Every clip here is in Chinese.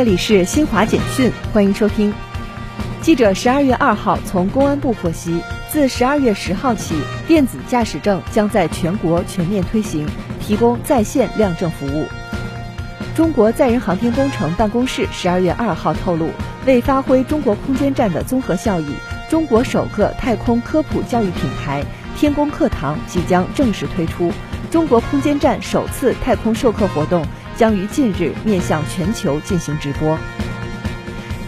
这里是新华简讯，欢迎收听。记者十二月二号从公安部获悉，自十二月十号起，电子驾驶证将在全国全面推行，提供在线亮证服务。中国载人航天工程办公室十二月二号透露，为发挥中国空间站的综合效益，中国首个太空科普教育品牌“天宫课堂”即将正式推出。中国空间站首次太空授课活动将于近日面向全球进行直播。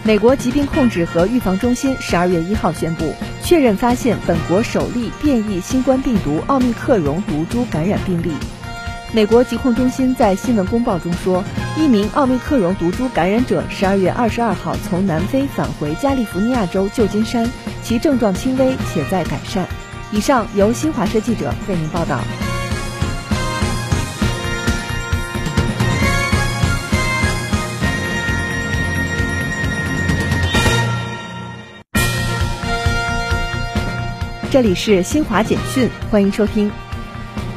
美国疾病控制和预防中心十二月一号宣布，确认发现本国首例变异新冠病毒奥密克戎毒株感染病例。美国疾控中心在新闻公报中说，一名奥密克戎毒株感染者十二月二十二号从南非返回加利福尼亚州旧金山，其症状轻微且在改善。以上由新华社记者为您报道。这里是新华简讯，欢迎收听。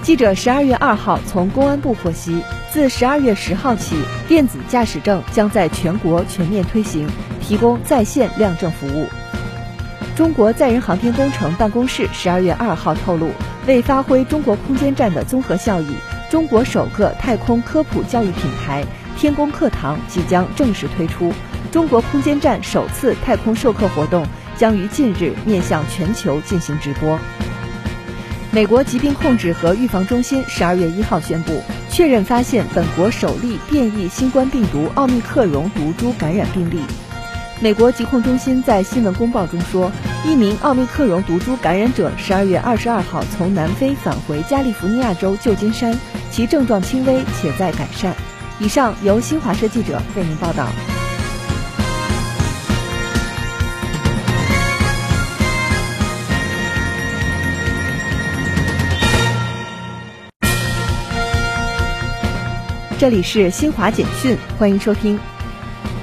记者十二月二号从公安部获悉，自十二月十号起，电子驾驶证将在全国全面推行，提供在线亮证服务。中国载人航天工程办公室十二月二号透露，为发挥中国空间站的综合效益，中国首个太空科普教育品牌“天宫课堂”即将正式推出。中国空间站首次太空授课活动。将于近日面向全球进行直播。美国疾病控制和预防中心十二月一号宣布，确认发现本国首例变异新冠病毒奥密克戎毒株感染病例。美国疾控中心在新闻公报中说，一名奥密克戎毒株感染者十二月二十二号从南非返回加利福尼亚州旧金山，其症状轻微且在改善。以上由新华社记者为您报道。这里是新华简讯，欢迎收听。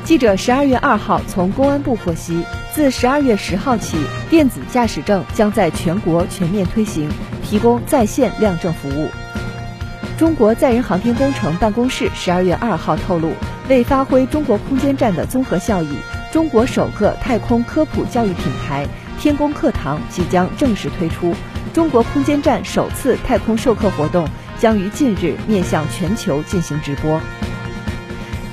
记者十二月二号从公安部获悉，自十二月十号起，电子驾驶证将在全国全面推行，提供在线亮证服务。中国载人航天工程办公室十二月二号透露，为发挥中国空间站的综合效益，中国首个太空科普教育品牌“天宫课堂”即将正式推出。中国空间站首次太空授课活动。将于近日面向全球进行直播。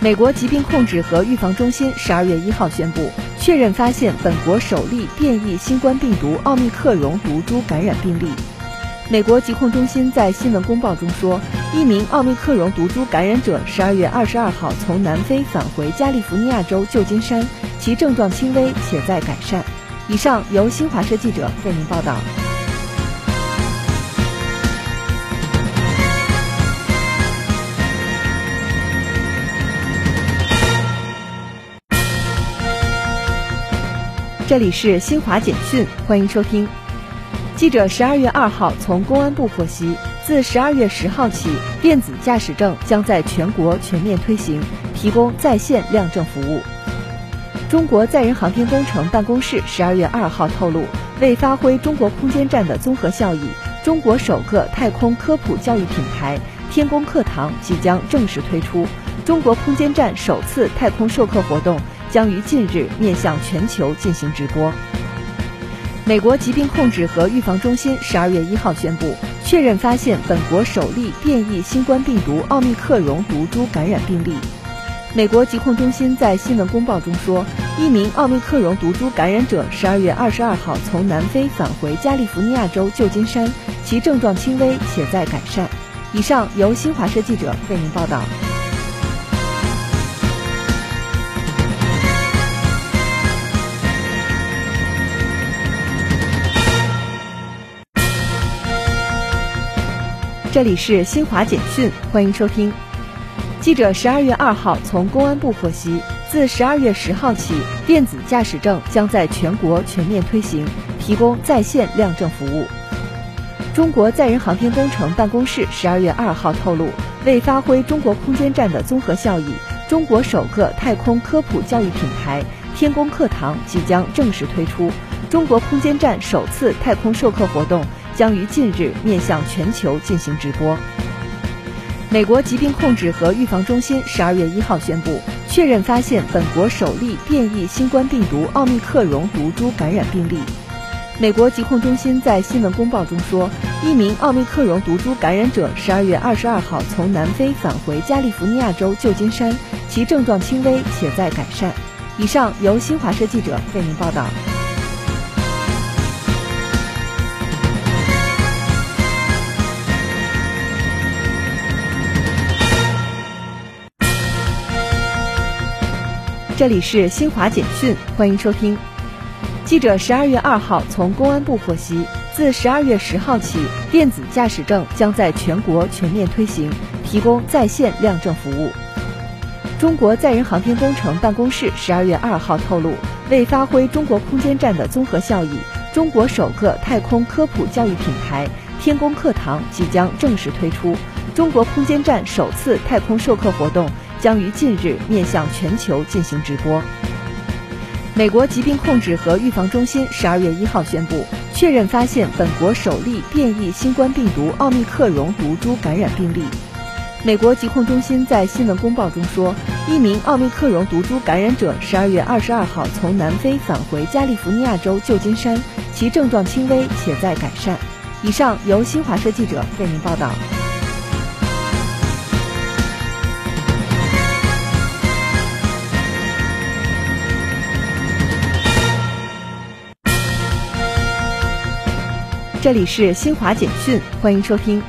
美国疾病控制和预防中心十二月一号宣布，确认发现本国首例变异新冠病毒奥密克戎毒株感染病例。美国疾控中心在新闻公报中说，一名奥密克戎毒株感染者十二月二十二号从南非返回加利福尼亚州旧金山，其症状轻微且在改善。以上由新华社记者为您报道。这里是新华简讯，欢迎收听。记者十二月二号从公安部获悉，自十二月十号起，电子驾驶证将在全国全面推行，提供在线亮证服务。中国载人航天工程办公室十二月二号透露，为发挥中国空间站的综合效益，中国首个太空科普教育品牌“天宫课堂”即将正式推出。中国空间站首次太空授课活动。将于近日面向全球进行直播。美国疾病控制和预防中心十二月一号宣布，确认发现本国首例变异新冠病毒奥密克戎毒株感染病例。美国疾控中心在新闻公报中说，一名奥密克戎毒株感染者十二月二十二号从南非返回加利福尼亚州旧金山，其症状轻微且在改善。以上由新华社记者为您报道。这里是新华简讯，欢迎收听。记者十二月二号从公安部获悉，自十二月十号起，电子驾驶证将在全国全面推行，提供在线亮证服务。中国载人航天工程办公室十二月二号透露，为发挥中国空间站的综合效益，中国首个太空科普教育品牌“天宫课堂”即将正式推出。中国空间站首次太空授课活动。将于近日面向全球进行直播。美国疾病控制和预防中心十二月一号宣布，确认发现本国首例变异新冠病毒奥密克戎毒株感染病例。美国疾控中心在新闻公报中说，一名奥密克戎毒株感染者十二月二十二号从南非返回加利福尼亚州旧金山，其症状轻微且在改善。以上由新华社记者为您报道。这里是新华简讯，欢迎收听。记者十二月二号从公安部获悉，自十二月十号起，电子驾驶证将在全国全面推行，提供在线亮证服务。中国载人航天工程办公室十二月二号透露，为发挥中国空间站的综合效益，中国首个太空科普教育品牌“天宫课堂”即将正式推出。中国空间站首次太空授课活动。将于近日面向全球进行直播。美国疾病控制和预防中心十二月一号宣布，确认发现本国首例变异新冠病毒奥密克戎毒株感染病例。美国疾控中心在新闻公报中说，一名奥密克戎毒株感染者十二月二十二号从南非返回加利福尼亚州旧金山，其症状轻微且在改善。以上由新华社记者为您报道。这里是新华简讯，欢迎收听。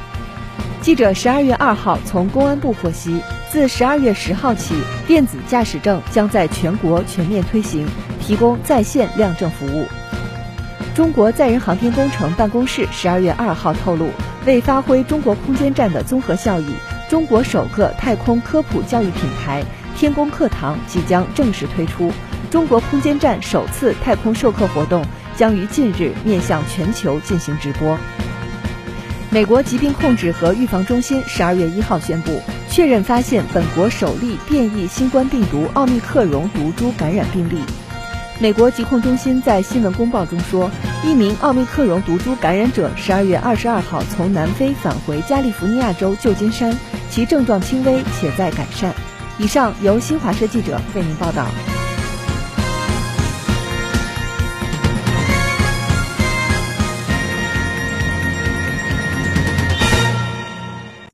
记者十二月二号从公安部获悉，自十二月十号起，电子驾驶证将在全国全面推行，提供在线亮证服务。中国载人航天工程办公室十二月二号透露，为发挥中国空间站的综合效益，中国首个太空科普教育品牌“天宫课堂”即将正式推出，中国空间站首次太空授课活动。将于近日面向全球进行直播。美国疾病控制和预防中心十二月一号宣布，确认发现本国首例变异新冠病毒奥密克戎毒株感染病例。美国疾控中心在新闻公报中说，一名奥密克戎毒株感染者十二月二十二号从南非返回加利福尼亚州旧金山，其症状轻微且在改善。以上由新华社记者为您报道。